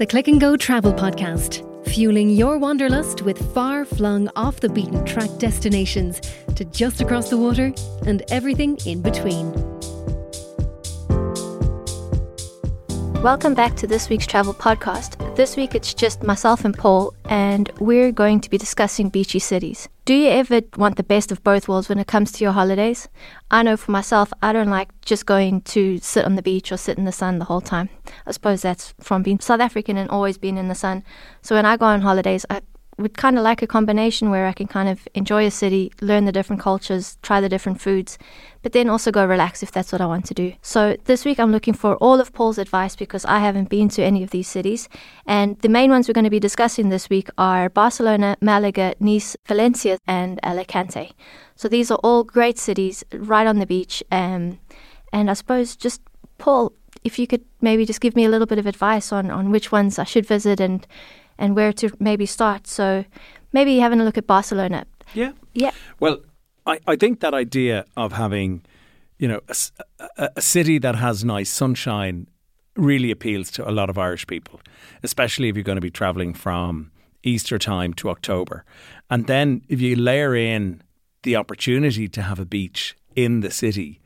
the Click and Go Travel Podcast, fueling your wanderlust with far flung off the beaten track destinations to just across the water and everything in between. Welcome back to this week's travel podcast. This week it's just myself and Paul, and we're going to be discussing beachy cities. Do you ever want the best of both worlds when it comes to your holidays? I know for myself, I don't like just going to sit on the beach or sit in the sun the whole time. I suppose that's from being South African and always being in the sun. So when I go on holidays, I would kind of like a combination where I can kind of enjoy a city, learn the different cultures, try the different foods, but then also go relax if that's what I want to do. So this week I'm looking for all of Paul's advice because I haven't been to any of these cities. And the main ones we're going to be discussing this week are Barcelona, Malaga, Nice, Valencia, and Alicante. So these are all great cities right on the beach. Um, and I suppose just Paul, if you could maybe just give me a little bit of advice on, on which ones I should visit and and where to maybe start. So maybe having a look at Barcelona. Yeah. Yeah. Well, I, I think that idea of having, you know, a, a, a city that has nice sunshine really appeals to a lot of Irish people, especially if you're going to be travelling from Easter time to October. And then if you layer in the opportunity to have a beach in the city,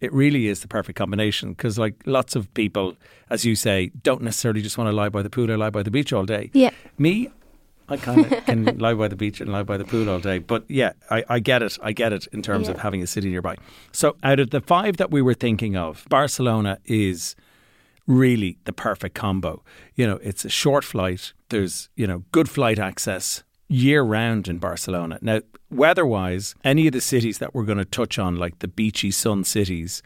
it really is the perfect combination because, like lots of people, as you say, don't necessarily just want to lie by the pool or lie by the beach all day. Yeah. Me, I kind of can lie by the beach and lie by the pool all day. But yeah, I, I get it. I get it in terms Yeah. of having a city nearby. So, out of the five that we were thinking of, Barcelona is really the perfect combo. You know, it's a short flight. There's, you know, good flight access year round in Barcelona. Now, weather wise, any of the cities that we're going to touch on, like the beachy sun cities,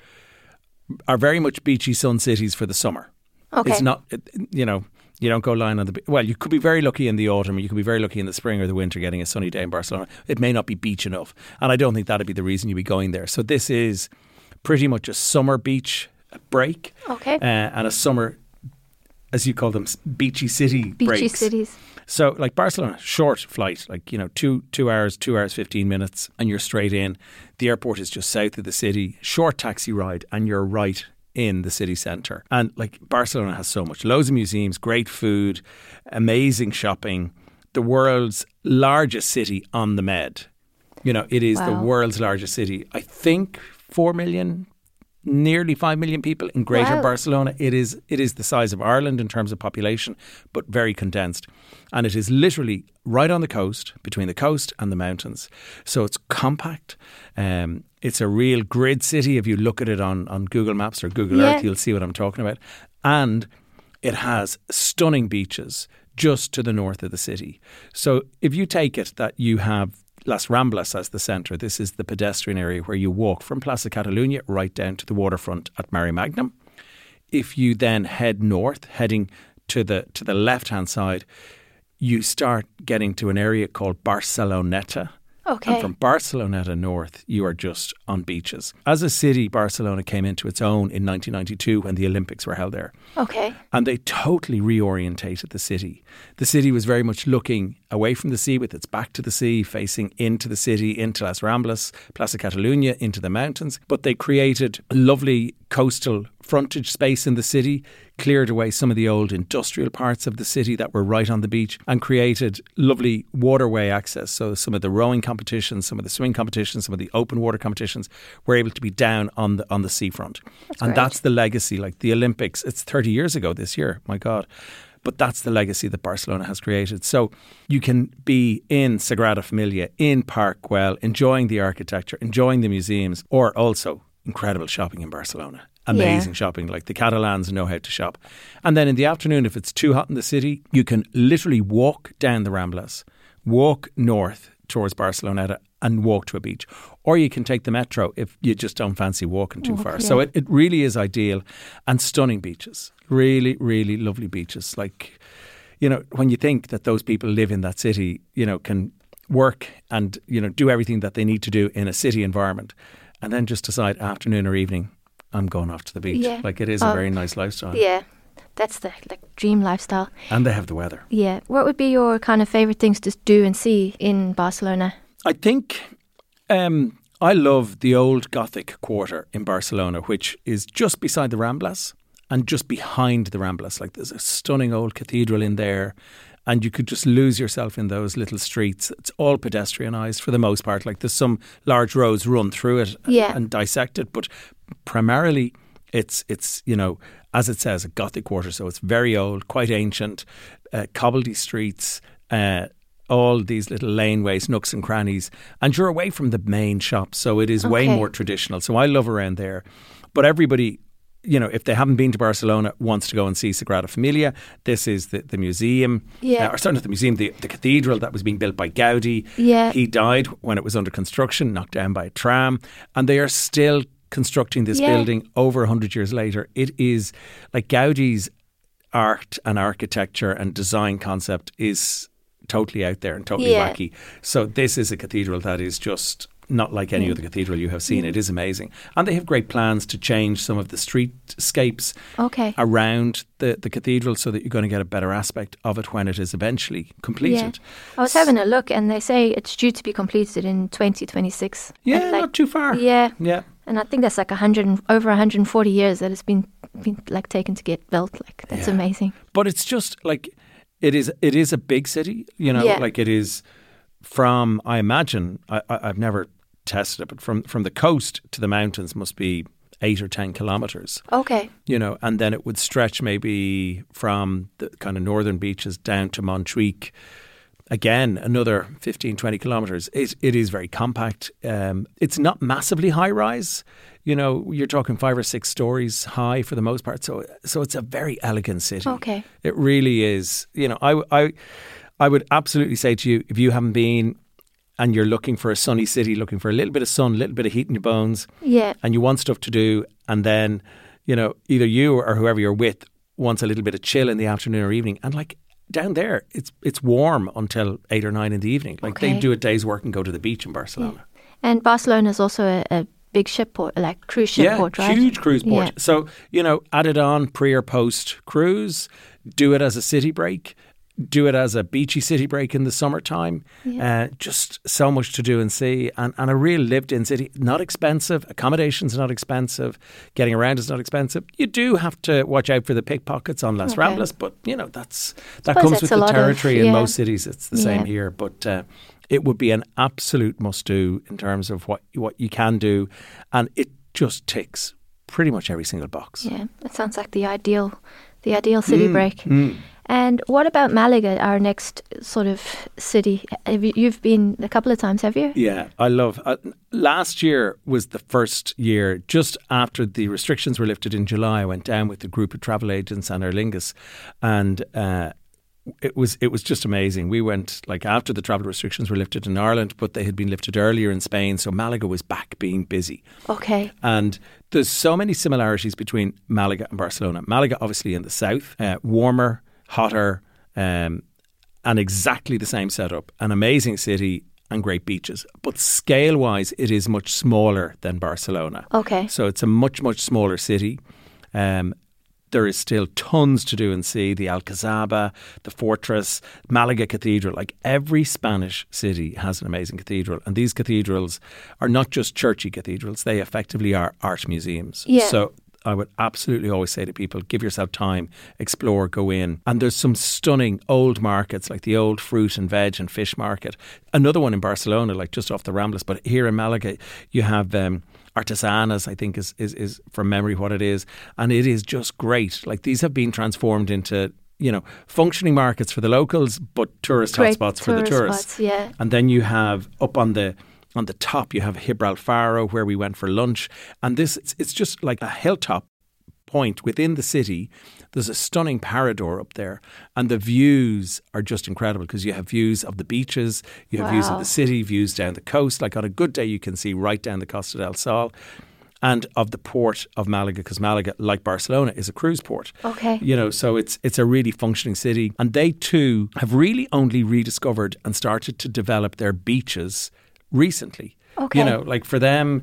are very much beachy sun cities for the summer. Okay. It's not, you know, you don't go lying on the. Well, you could be very lucky in the autumn. You could be very lucky in the spring or the winter getting a sunny day in Barcelona. It may not be beach enough, and I don't think that'd be the reason you'd be going there. So this is pretty much a summer beach break, Okay. uh, and a summer, as you call them, beachy city break. Beachy breaks. cities. So, like Barcelona, short flight, like you know, two two hours, two hours fifteen minutes, and you're straight in. The airport is just south of the city. Short taxi ride, and you're right in the city centre. And like Barcelona has so much, loads of museums, great food, amazing shopping. The world's largest city on the Med. You know, it is the world's largest city. I think four million, nearly five million people in Greater Wow. Barcelona. It is it is the size of Ireland in terms of population, but very condensed. And it is literally right on the coast, between the coast and the mountains. So it's compact. Um, it's a real grid city. If you look at it on, on Google Maps or Google Yeah. Earth, you'll see what I'm talking about. And it has stunning beaches just to the north of the city. So if you take it that you have Las Ramblas as the centre, this is the pedestrian area where you walk from Plaza Catalunya right down to the waterfront at Maremagnum. If you then head north, heading to the to the left hand side, you start getting to an area called Barceloneta. Okay. And from Barceloneta north, you are just on beaches. As a city, Barcelona came into its own in 1992 when the Olympics were held there Okay. and they totally reorientated the city. The city was very much looking away from the sea with its back to the sea, facing into the city, into Las Ramblas, Plaza Catalunya, into the mountains. But they created lovely coastal frontage space in the city, cleared away some of the old industrial parts of the city that were right on the beach, and created lovely waterway access. So some of the rowing competitions, some of the swimming competitions, some of the open water competitions were able to be down on the on the seafront. and great. that's the legacy. Like the Olympics, it's 30 years ago this year, my God. But that's the legacy that Barcelona has created. So you can be in Sagrada Familia, in Park Güell, enjoying the architecture, enjoying the museums, or also incredible shopping in Barcelona. Amazing shopping. Like the Catalans know how to shop. And then in the afternoon, if it's too hot in the city, you can literally walk down the Ramblas, walk north towards Barceloneta and walk to a beach. Or you can take the metro if you just don't fancy walking too far. So it, it really is ideal and stunning beaches. Really, really lovely beaches. Like, you know, when you think that those people live in that city, you know, can work and, you know, do everything that they need to do in a city environment and then just decide afternoon or evening, I'm going off to the beach. Yeah. Like it is a Oh. very nice lifestyle. Yeah. That's the like dream lifestyle. And they have the weather. Yeah. What would be your kind of favorite things to do and see in Barcelona? I think um, I love the old Gothic quarter in Barcelona, which is just beside the Ramblas. and just behind the Ramblas, like there's a stunning old cathedral in there. And you could just lose yourself in those little streets. It's all pedestrianised for the most part. Like there's some large roads run through it Yeah. and dissect it, but primarily it's it's you know as it says a Gothic quarter, so it's very old, quite ancient, uh, cobbledy streets. Uh, all these little laneways, nooks and crannies, and you're away from the main shops, so it is way more traditional. So I love around there, but everybody, you know, if they haven't been to Barcelona, wants to go and see Sagrada Familia. This is the, the museum, Yeah. uh, or sorry, not the museum, the, the cathedral that was being built by Gaudi. Yeah. he died when it was under construction, knocked down by a tram, and they are still constructing this Yeah. building over 100 years later. It is like Gaudi's art and architecture and design concept is totally out there and totally Yeah. wacky. So this is a cathedral that is just not like any mm. other cathedral you have seen. Mm. It is amazing. And they have great plans to change some of the streetscapes Okay. around the, the cathedral so that you're going to get a better aspect of it when it is eventually completed. I was having a look, and they say it's due to be completed in 2026. Yeah, like, not too far. Yeah, Yeah. and I think that's like 100 over 140 years that it's been been like taken to get built. Like that's Yeah. amazing. But it's just like it is. It is a big city, you know. Yeah. Like it is from. I imagine. I, I, I've never tested it, but from from the coast to the mountains must be eight or ten kilometers. Okay. You know, and then it would stretch maybe from the kind of northern beaches down to Montjuic. Again, another 15, 20 kilometres. It, it is very compact. Um, it's not massively high rise. You know, you're talking five or six stories high for the most part. So, so it's a very elegant city. Okay. It really is. You know, I, I, I would absolutely say to you, if you haven't been and you're looking for a sunny city, looking for a little bit of sun, a little bit of heat in your bones, Yeah. and you want stuff to do, and then, you know, either you or whoever you're with wants a little bit of chill in the afternoon or evening, and like down there, it's it's warm until eight or nine in the evening. Like Okay. they do a day's work and go to the beach in Barcelona. And Barcelona is also a, a big ship port, like cruise ship yeah, port, right? huge cruise port. Yeah. So you know, add it on pre or post cruise. Do it as a city break. Do it as a beachy city break in the summertime. Yeah. Uh, just so much to do and see, and, and a real lived-in city. Not expensive. Accommodation's not expensive. Getting around is not expensive. You do have to watch out for the pickpockets on Las Okay. Ramblas, but you know that's that comes with the lot of- territory in most cities. It's the same here, but. Uh, it would be an absolute must-do in terms of what what you can do, and it just ticks pretty much every single box. Yeah, that sounds like the ideal, the ideal city Mm, break. mm. And what about Malaga, our next sort of city? Have you, you've been a couple of times, have you? Yeah, I love. Uh, last year was the first year, just after the restrictions were lifted in July. I went down with a group of travel agents and Aer Lingus, and uh, it was it was just amazing. We went like after the travel restrictions were lifted in Ireland, but they had been lifted earlier in Spain, so Malaga was back being busy. Okay. And there's so many similarities between Malaga and Barcelona. Malaga, obviously, in the south, uh, warmer, hotter, um, and exactly the same setup. An amazing city and great beaches. But scale wise, it is much smaller than Barcelona. Okay. So it's a much, much smaller city. Um, there is still tons to do and see the Alcazaba, the fortress, Malaga Cathedral. Like every Spanish city has an amazing cathedral. And these cathedrals are not just churchy cathedrals, they effectively are art museums. Yeah. So I would absolutely always say to people, give yourself time, explore, go in. And there's some stunning old markets like the old fruit and veg and fish market. Another one in Barcelona, like just off the Ramblas. But here in Malaga, you have um, Atarazanas, I think is, is, is from memory what it is. And it is just great. Like these have been transformed into, you know, functioning markets for the locals, but tourist Great hotspots for the tourists. spots, yeah. And then you have up on the on the top you have Gibralfaro where we went for lunch, and this it's, it's just like a hilltop point within the city. There's a stunning parador up there, and the views are just incredible because you have views of the beaches, you have views of the city, views down the coast. Like on a good day, you can see right down the Costa del Sol. And of the port of Malaga, because Malaga, like Barcelona, is a cruise port. Okay. You know, so it's it's a really functioning city, and they too have really only rediscovered and started to develop their beaches recently. Okay. You know, like for them,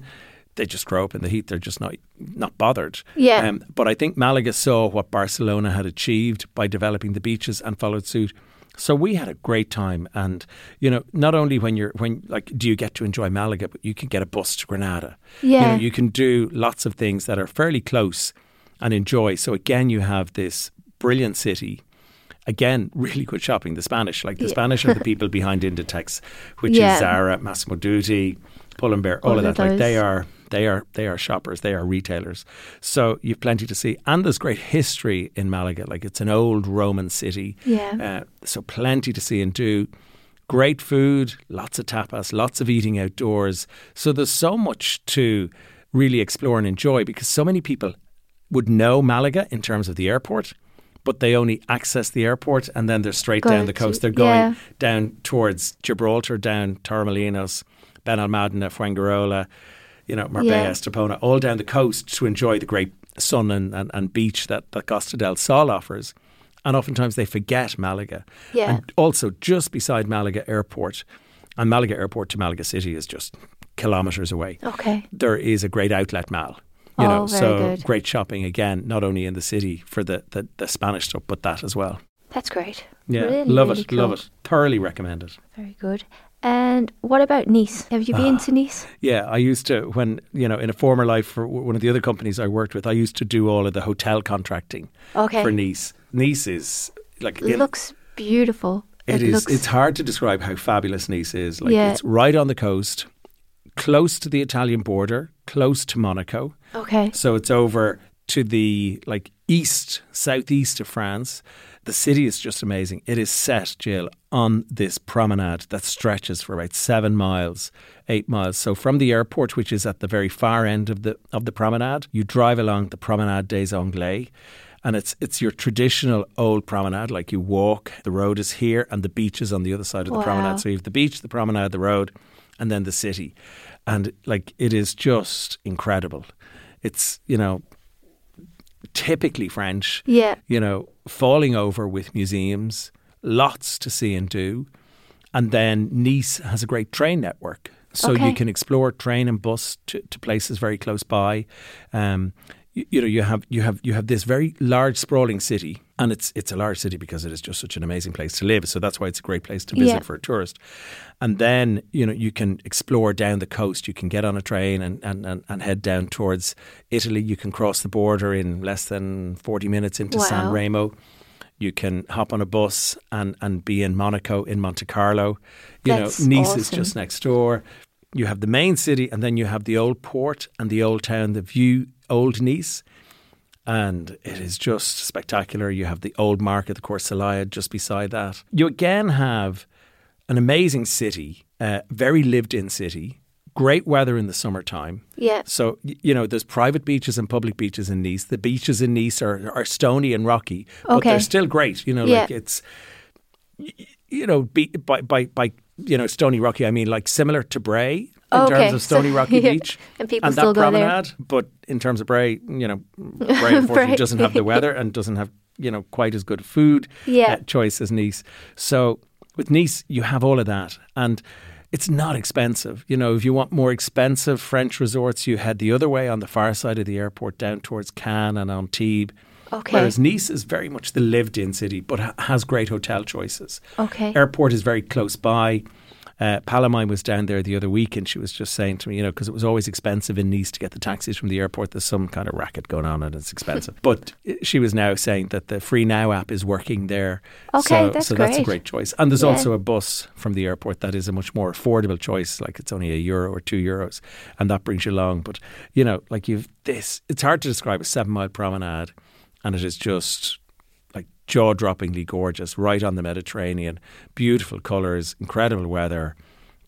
they just grow up in the heat. They're just not not bothered. Yeah. Um, but I think Malaga saw what Barcelona had achieved by developing the beaches and followed suit. So we had a great time, and you know, not only when you're when like, do you get to enjoy Malaga, but you can get a bus to Granada. You, Yeah. know, you can do lots of things that are fairly close and enjoy. So again, you have this brilliant city. Again, really good shopping. The Spanish, like the Yeah. Spanish, are the people behind Inditex, which Yeah. is Zara, Massimo Dutti, Pull and Bear, all, All of that. Like they are, they are, they are shoppers. They are retailers. So you've plenty to see, and there's great history in Malaga. Like it's an old Roman city. Yeah. Uh, so plenty to see and do. Great food, lots of tapas, lots of eating outdoors. So there's so much to really explore and enjoy because so many people would know Malaga in terms of the airport, but they only access the airport and then they're straight Go down the coast. They're going yeah. down towards Gibraltar, down Torremolinos, Benalmádena, Fuengirola, you know, Marbella, Yeah. Estepona, all down the coast to enjoy the great sun and, and, and beach that, that Costa del Sol offers. And oftentimes they forget Malaga. Yeah. And also, just beside Malaga Airport, and Malaga Airport to Malaga City is just kilometres away. Okay. There is a great outlet mall. You Oh, know, so good. great shopping again, not only in the city for the, the, the Spanish stuff, but that as well. That's great. Yeah, Really, love really it, love cool. it. Thoroughly recommend it. Very good. And what about Nice? Have you been Ah. to Nice? Yeah, I used to when you know in a former life for one of the other companies I worked with, I used to do all of the hotel contracting Okay. for Nice. Nice is like It looks beautiful. It is. Looks, It's hard to describe how fabulous Nice is. Like Yeah. it's right on the coast, close to the Italian border, close to Monaco. okay. So it's over to the like east, southeast of France. The city is just amazing. It is set, Jill, on this promenade that stretches for about seven miles, eight miles. So from the airport, which is at the very far end of the of the promenade, you drive along the Promenade des Anglais. And it's it's your traditional old promenade, like you walk, the road is here and the beach is on the other side of the Wow. promenade. So you have the beach, the promenade, the road, and then the city. And like it is just incredible. It's, you know, typically French, Yeah. you know, falling over with museums, lots to see and do. And then Nice has a great train network. So Okay. you can explore train and bus to, to places very close by. Um, you, you know, you have you have you have this very large, sprawling city, and it's it's a large city because it is just such an amazing place to live. So that's why it's a great place to visit Yeah. for a tourist. And then you know you can explore down the coast. You can get on a train and, and, and, and head down towards Italy. You can cross the border in less than forty minutes into San Remo. You can hop on a bus and, and be in Monaco, in Monte Carlo. You That's know, Nice is just next door. You have the main city, and then you have the old port and the old town, the view, old Nice. And it is just spectacular. You have the old market, the Cours Saleya, just beside that. You again have an amazing city, uh, very lived in city, great weather in the summertime. Yeah. So, you know, there's private beaches and public beaches in Nice. The beaches in Nice are, are stony and rocky, but Okay. they're still great. You know, Yeah. like it's, you know, be, by, by, by, you know, stony rocky, I mean like similar to Bray in Okay. terms of stony So- rocky yeah. beach. And people and still that go there. promenade, but in terms of Bray, you know, Bray unfortunately doesn't have the weather and doesn't have, you know, quite as good food Yeah. uh, choice as Nice. So with Nice, you have all of that. And it's not expensive. You know, if you want more expensive French resorts, you head the other way on the far side of the airport down towards Cannes and Antibes. Okay. Whereas Nice is very much the lived in city, but ha- has great hotel choices. Okay. Airport is very close by. Uh, Palomine was down there the other week and she was just saying to me, you know, because it was always expensive in Nice to get the taxis from the airport. There's some kind of racket going on and it's expensive. but uh, she was now saying that the Free Now app is working there. Okay, so, that's so that's a great. great choice. And there's Yeah. also a bus from the airport that is a much more affordable choice. Like it's only a euro or two euros and that brings you along. But, you know, like you've this, it's hard to describe a seven mile promenade and it is just jaw droppingly gorgeous, right on the Mediterranean. Beautiful colours, incredible weather.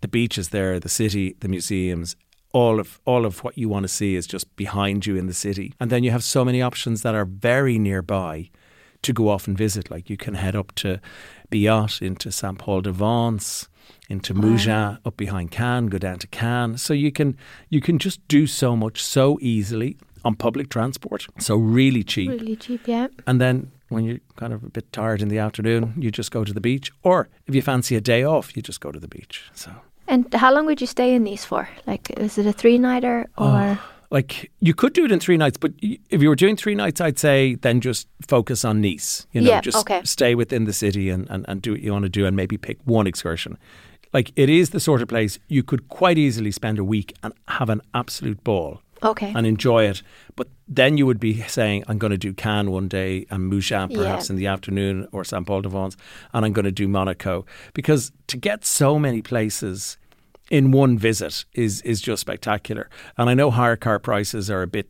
The beaches there, the city, the museums. All of all of what you want to see is just behind you in the city, and then you have so many options that are very nearby to go off and visit. Like you can head up to Biot, into Saint Paul de Vence, into Mougins, up behind Cannes, go down to Cannes. So you can you can just do so much so easily on public transport. So really cheap. Really cheap, yeah. And then when you're kind of a bit tired in the afternoon, you just go to the beach. Or if you fancy a day off, you just go to the beach. So, And how long would you stay in Nice for? Like, is it a three nighter oh, or? like, you could do it in three nights, but if you were doing three nights, I'd say then just focus on Nice. You know, Yeah, just okay. stay within the city and, and, and do what you want to do and maybe pick one excursion. Like, it is the sort of place you could quite easily spend a week and have an absolute ball. Okay. and enjoy it. But then you would be saying, I'm going to do Cannes one day and Mougins perhaps Yeah. in the afternoon or St. Paul de Vence, and I'm going to do Monaco. Because to get so many places in one visit is is just spectacular. And I know hire car prices are a bit,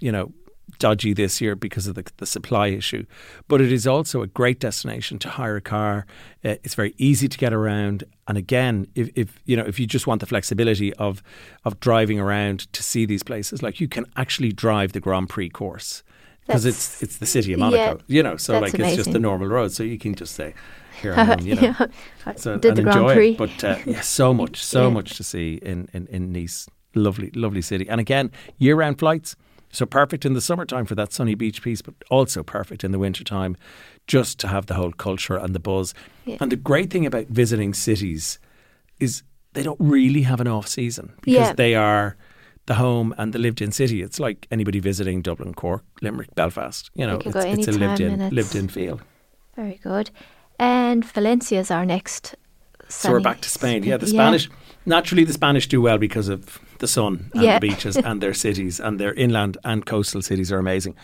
you know, dodgy this year because of the, the supply issue, but it is also a great destination to hire a car. Uh, it's very easy to get around, and again, if, if you know if you just want the flexibility of of driving around to see these places, like you can actually drive the Grand Prix course because it's it's the city of Monaco, yeah, you know. So like it's just the normal road, so you can just say. Here I am, you know. yeah. So, did and the Grand enjoy Prix. it. But uh, yeah, so much, so Yeah. much to see in, in, in Nice. Lovely, lovely city. And again, year round flights. So perfect in the summertime for that sunny beach piece, but also perfect in the wintertime just to have the whole culture and the buzz. Yeah. And the great thing about visiting cities is they don't really have an off season because Yeah. they are the home and the lived in city. It's like anybody visiting Dublin, Cork, Limerick, Belfast. You know, can it's, it's a lived in lived in feel. Very good. And Valencia is our next. So we're back to Spain. Yeah, the city. Spanish. Naturally, the Spanish do well because of the sun and Yeah. the beaches and their cities and their inland and coastal cities are amazing.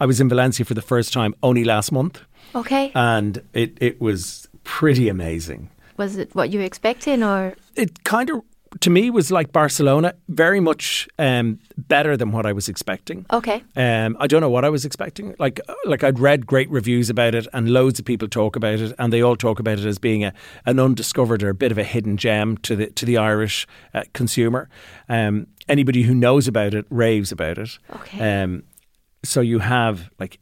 I was in Valencia for the first time only last month, Okay. and it it was pretty amazing. was it what you were expecting, or It kind of to me was like Barcelona, very much um, better than what I was expecting. okay? Um, I don't know what I was expecting. Like, like I'd read great reviews about it, and loads of people talk about it, and they all talk about it as being a, an undiscovered or a bit of a hidden gem to the to the Irish uh, consumer. Um, anybody who knows about it raves about it. Okay. Um, so you have like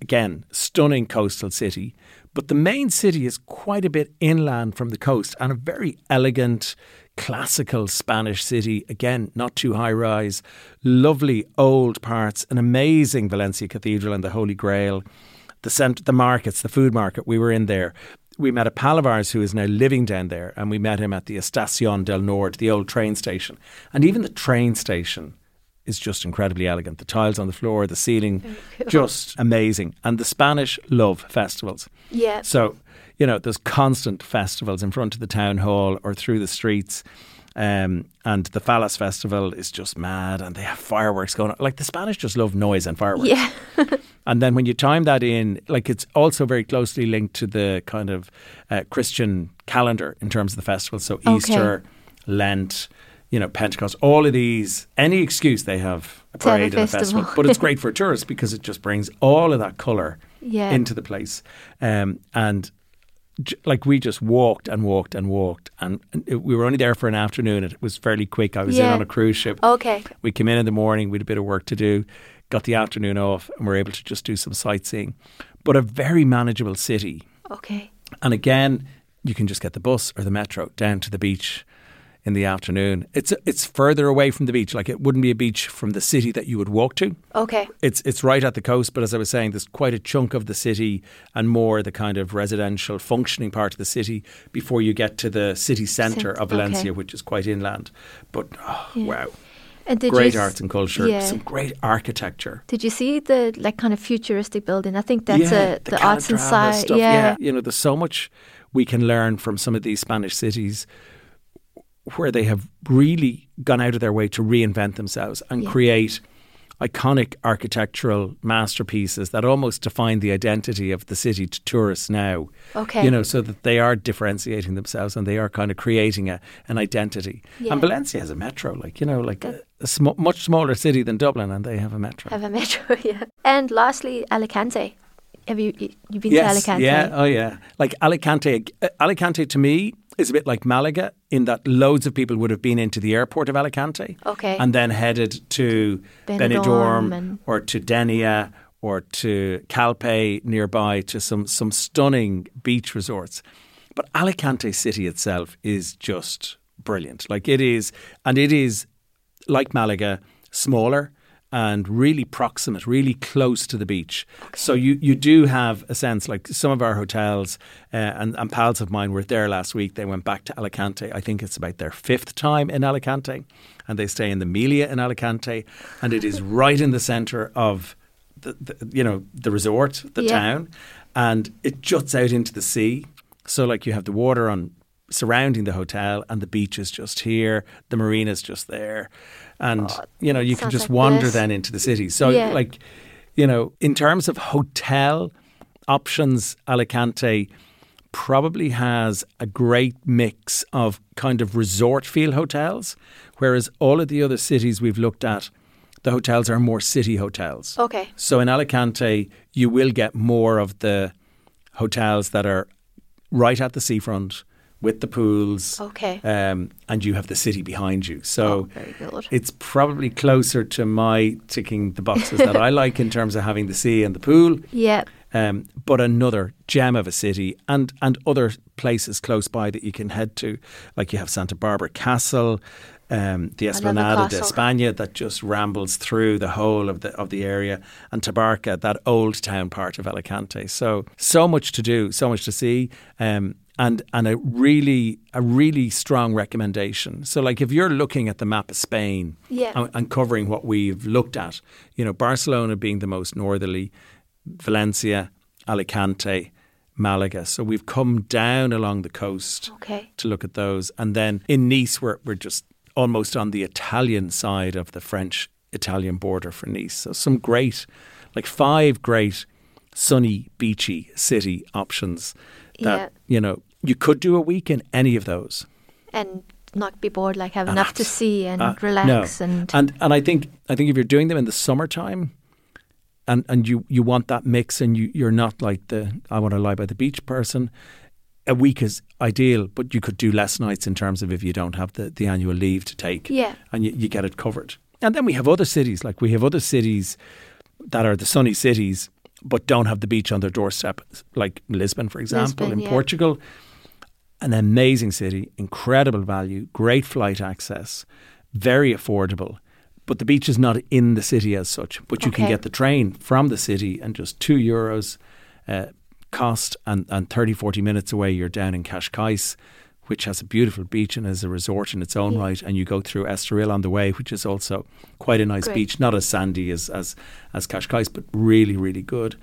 again stunning coastal city, but the main city is quite a bit inland from the coast and a very elegant. Classical Spanish city, again, not too high rise, lovely old parts, an amazing Valencia Cathedral and the Holy Grail, the cent- the markets, the food market. We were in there. We met a pal of ours who is now living down there, and we met him at the Estación del Nord, the old train station. And even the train station is just incredibly elegant. The tiles on the floor, the ceiling, just amazing. And the Spanish love festivals. Yeah. So, you know, there's constant festivals in front of the town hall or through the streets. Um, and the Fallas Festival is just mad, and they have fireworks going on. Like the Spanish just love noise and fireworks. Yeah. And then when you time that in, like it's also very closely linked to the kind of uh, Christian calendar in terms of the festivals. So Okay. Easter, Lent, you know, Pentecost, all of these, any excuse they have a To have a parade and a festival. festival. But it's great for tourists because it just brings all of that colour Yeah. into the place. Um, and like we just walked and walked and walked, and and it, we were only there for an afternoon. It was fairly quick. I was in on a cruise ship. Okay. We came in in the morning, we had a bit of work to do, got the afternoon off, and were able to just do some sightseeing. But a very manageable city. Okay. And again, you can just get the bus or the metro down to the beach in the afternoon. It's it's further away from the beach. Like it wouldn't be a beach from the city that you would walk to. Okay. It's it's right at the coast, but as I was saying, there's quite a chunk of the city and more the kind of residential functioning part of the city before you get to the city centre Cent- of Valencia, okay. which is quite inland. But oh, Yeah. wow, And did great you arts and culture, Yeah. some great architecture. Did you see the like kind of futuristic building? I think that's yeah, a, the, arts and science. stuff. Yeah. you know, there's so much we can learn from some of these Spanish cities where they have really gone out of their way to reinvent themselves and Yeah. create iconic architectural masterpieces that almost define the identity of the city to tourists now. Okay. You know, so that they are differentiating themselves and they are kind of creating a, an identity. Yeah. And Valencia has a metro, like, you know, like a, a sm- much smaller city than Dublin, and they have a metro. Have a metro. Yeah. And lastly, Alicante. Have you you you've been yes, to Alicante? Yeah, oh yeah. Like Alicante, uh, Alicante to me is a bit like Malaga in that loads of people would have been into the airport of Alicante Okay. and then headed to Benidorm Benidorm, and- or to Denia or to Calpe nearby to some some stunning beach resorts. But Alicante city itself is just brilliant. Like it is, and it is like Malaga, smaller and really proximate, really close to the beach. So you, you do have a sense like some of our hotels uh, and, and pals of mine were there last week. They went back to Alicante. I think it's about their fifth time in Alicante, and they stay in the Melia in Alicante, and it is right in the centre of the, the you know the resort, the Yeah. town, and it juts out into the sea. So like you have the water on surrounding the hotel, and the beach is just here, the marina is just there, and Oh, you know you can just like wander bliss. then into the city. So Yeah. like, you know, in terms of hotel options, Alicante probably has a great mix of kind of resort feel hotels, whereas all of the other cities we've looked at, the hotels are more city hotels. Okay. So in Alicante, you will get more of the hotels that are right at the seafront with the pools, Okay. um, and you have the city behind you. So Oh, it's probably closer to my ticking the boxes that I like in terms of having the sea and the pool. Yeah. Um, but another gem of a city and, and other places close by that you can head to. Like you have Santa Barbara Castle, um, the Esplanada de. España that just rambles through the whole of the of the area, and Tabarca, that old town part of Alicante. So so much to do, so much to see. Um, and and a really a really strong recommendation. So like if you're looking at the map of Spain Yeah. and, and covering what we've looked at, you know, Barcelona being the most northerly, Valencia, Alicante, Malaga. So we've come down along the coast Okay. to look at those. And then in Nice, we're, we're just almost on the Italian side of the French Italian border for Nice. So some great, like five great sunny, beachy city options that, Yeah. you know, you could do a week in any of those. And not be bored, like have And enough to see and Uh, relax no. and and and I think I think if you're doing them in the summertime, and and you you want that mix, and you you're not like the I want to lie by the beach person. A week is ideal, but you could do less nights in terms of if you don't have the, the annual leave to take, Yeah. and you, you get it covered. And then we have other cities, like we have other cities that are the sunny cities, but don't have the beach on their doorstep, like Lisbon, for example, Lisbon, in yeah. Portugal an amazing city, incredible value, great flight access, very affordable. But the beach is not in the city as such. But you can get the train from the city and just two euros uh, cost, and, and 30, 40 minutes away, you're down in Cascais, which has a beautiful beach and is a resort in its own Yeah. right. And you go through Estoril on the way, which is also quite a nice Great. beach, not as sandy as, as, as Cascais, but really, really good.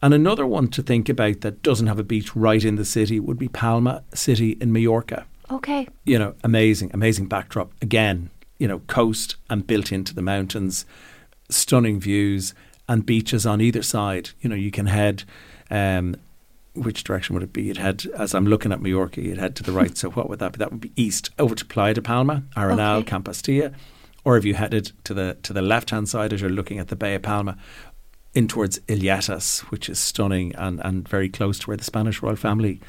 And another one to think about that doesn't have a beach right in the city would be Palma City in Mallorca. okay. You know, amazing, amazing backdrop. Again, you know, coast and built into the mountains, stunning views and beaches on either side. You know, you can head. Um, which direction would it be? It had, as I'm looking at Mallorca, you'd head to the right. So what would that be? That would be east over to Playa de Palma, Arenal, Okay. Can Pastilla. Or if you headed to the to the left hand side as you're looking at the Bay of Palma, in towards Illetas, which is stunning and, and very close to where the Spanish royal family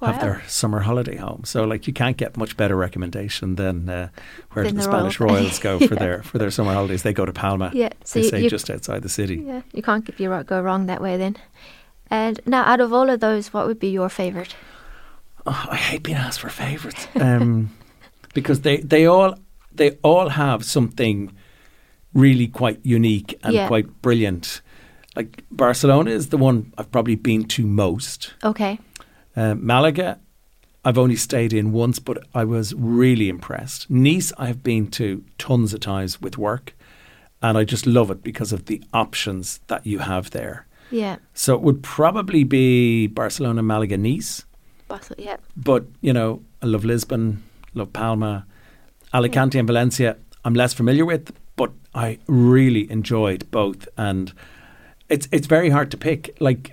have their summer holiday home. So like you can't get much better recommendation than uh, where the, the Spanish royal- royals go for Yeah. their for their summer holidays. They go to Palma. Yeah. So they you, say you, just outside the city. yeah, you can't get you go wrong that way then. And now, out of all of those, what would be your favorite? Oh, I hate being asked for favourites um, because they, they all they all have something really quite unique and Yeah. quite brilliant. Like Barcelona is the one I've probably been to most. Okay. Uh, Malaga, I've only stayed in once, but I was really impressed. Nice, I have been to tons of times with work, and I just love it because of the options that you have there. Yeah. So it would probably be Barcelona, Malaga, Nice. Basel, yeah. But, you know, I love Lisbon, love Palma, Alicante and Valencia. I'm less familiar with, but I really enjoyed both. And it's it's very hard to pick. Like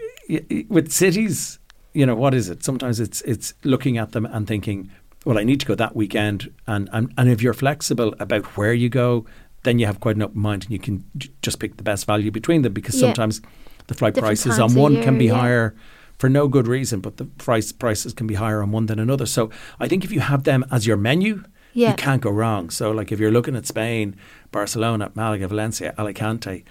with cities, you know, what is it? Sometimes it's it's looking at them and thinking, well, I need to go that weekend. And, and, and if you're flexible about where you go, then you have quite an open mind and you can j- just pick the best value between them because Yeah. sometimes the flight Different prices on one year, can be yeah. higher for no good reason, but the price prices can be higher on one than another. So I think if you have them as your menu, Yeah. you can't go wrong. So like if you're looking at Spain, Barcelona, Malaga, Valencia, Alicante,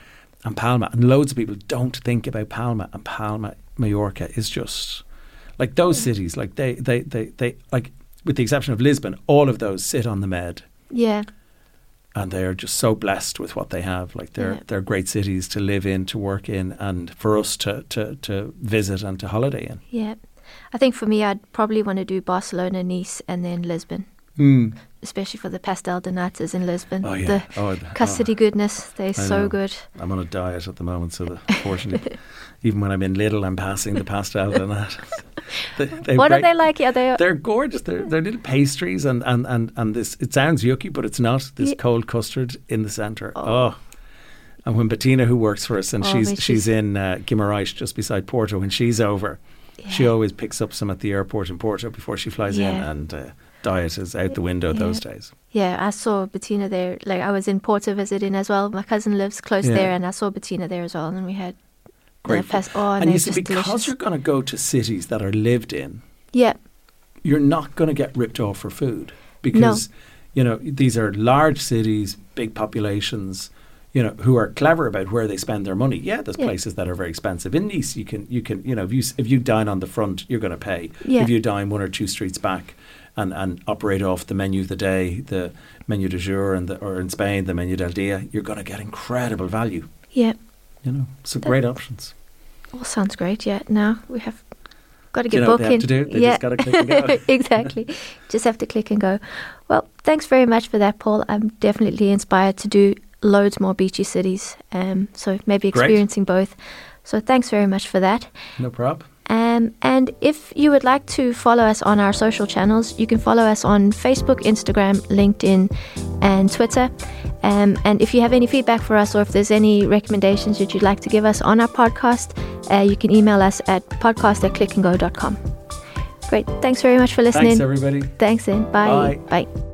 and Palma, and loads of people don't think about Palma and Palma, Mallorca is just like those cities. Like they, they, they, they like with the exception of Lisbon, all of those sit on the Med. Yeah. And they are just so blessed with what they have. Like they're Yeah. they're great cities to live in, to work in, and for us to, to, to visit and to holiday in. Yeah. I think for me, I'd probably want to do Barcelona, Nice, and then Lisbon, Mm. Especially for the pastel de natas in Lisbon. Oh yeah. The oh, custody goodness, they're so know. good. oh, I'm on a diet at the moment, so that, fortunately, even when I'm in Lidl, I'm passing the pastel that. They, they what are they like? Are they? They're gorgeous. They're, they're little pastries and, and, and, and this. It sounds yucky, but it's not. This Yeah. cold custard in the centre. Oh. Oh. And when Bettina, who works for us, and Oh, she's she's she's- in uh, Guimarães, just beside Porto, when she's over, she always picks up some at the airport in Porto before she flies in, and uh, diet is out the window those days. Yeah, I saw Bettina there. Like I was in Porto visiting as well. My cousin lives close Yeah. there, and I saw Bettina there as well. And we had Great. Oh, and, and you see, because delicious. you're going to go to cities that are lived in, yeah, you're not going to get ripped off for food because you know these are large cities, big populations. You know who are clever about where they spend their money. Yeah, there's Yeah. places that are very expensive. In Nice, you can you can you know if you if you dine on the front, you're going to pay. Yeah. If you dine one or two streets back, and and operate off the menu of the day, the menu du jour, and the, or in Spain the menu del dia, you're going to get incredible value. yeah. You know, so That- great options. All sounds great. Yeah. Now we have got to get you know what they booking. have to do? They yeah. just gotta click and go. exactly. Just have to click and go. Well, thanks very much for that, Paul. I'm definitely inspired to do loads more beachy cities. Um, so maybe Great. experiencing both. So thanks very much for that. No problem. Um, and if you would like to follow us on our social channels, you can follow us on Facebook, Instagram, LinkedIn, and Twitter. Um, and if you have any feedback for us or if there's any recommendations that you'd like to give us on our podcast, uh, you can email us at podcast at clickandgo.com. Great. Thanks very much for listening. Thanks, everybody. Thanks, and bye. Bye. Bye.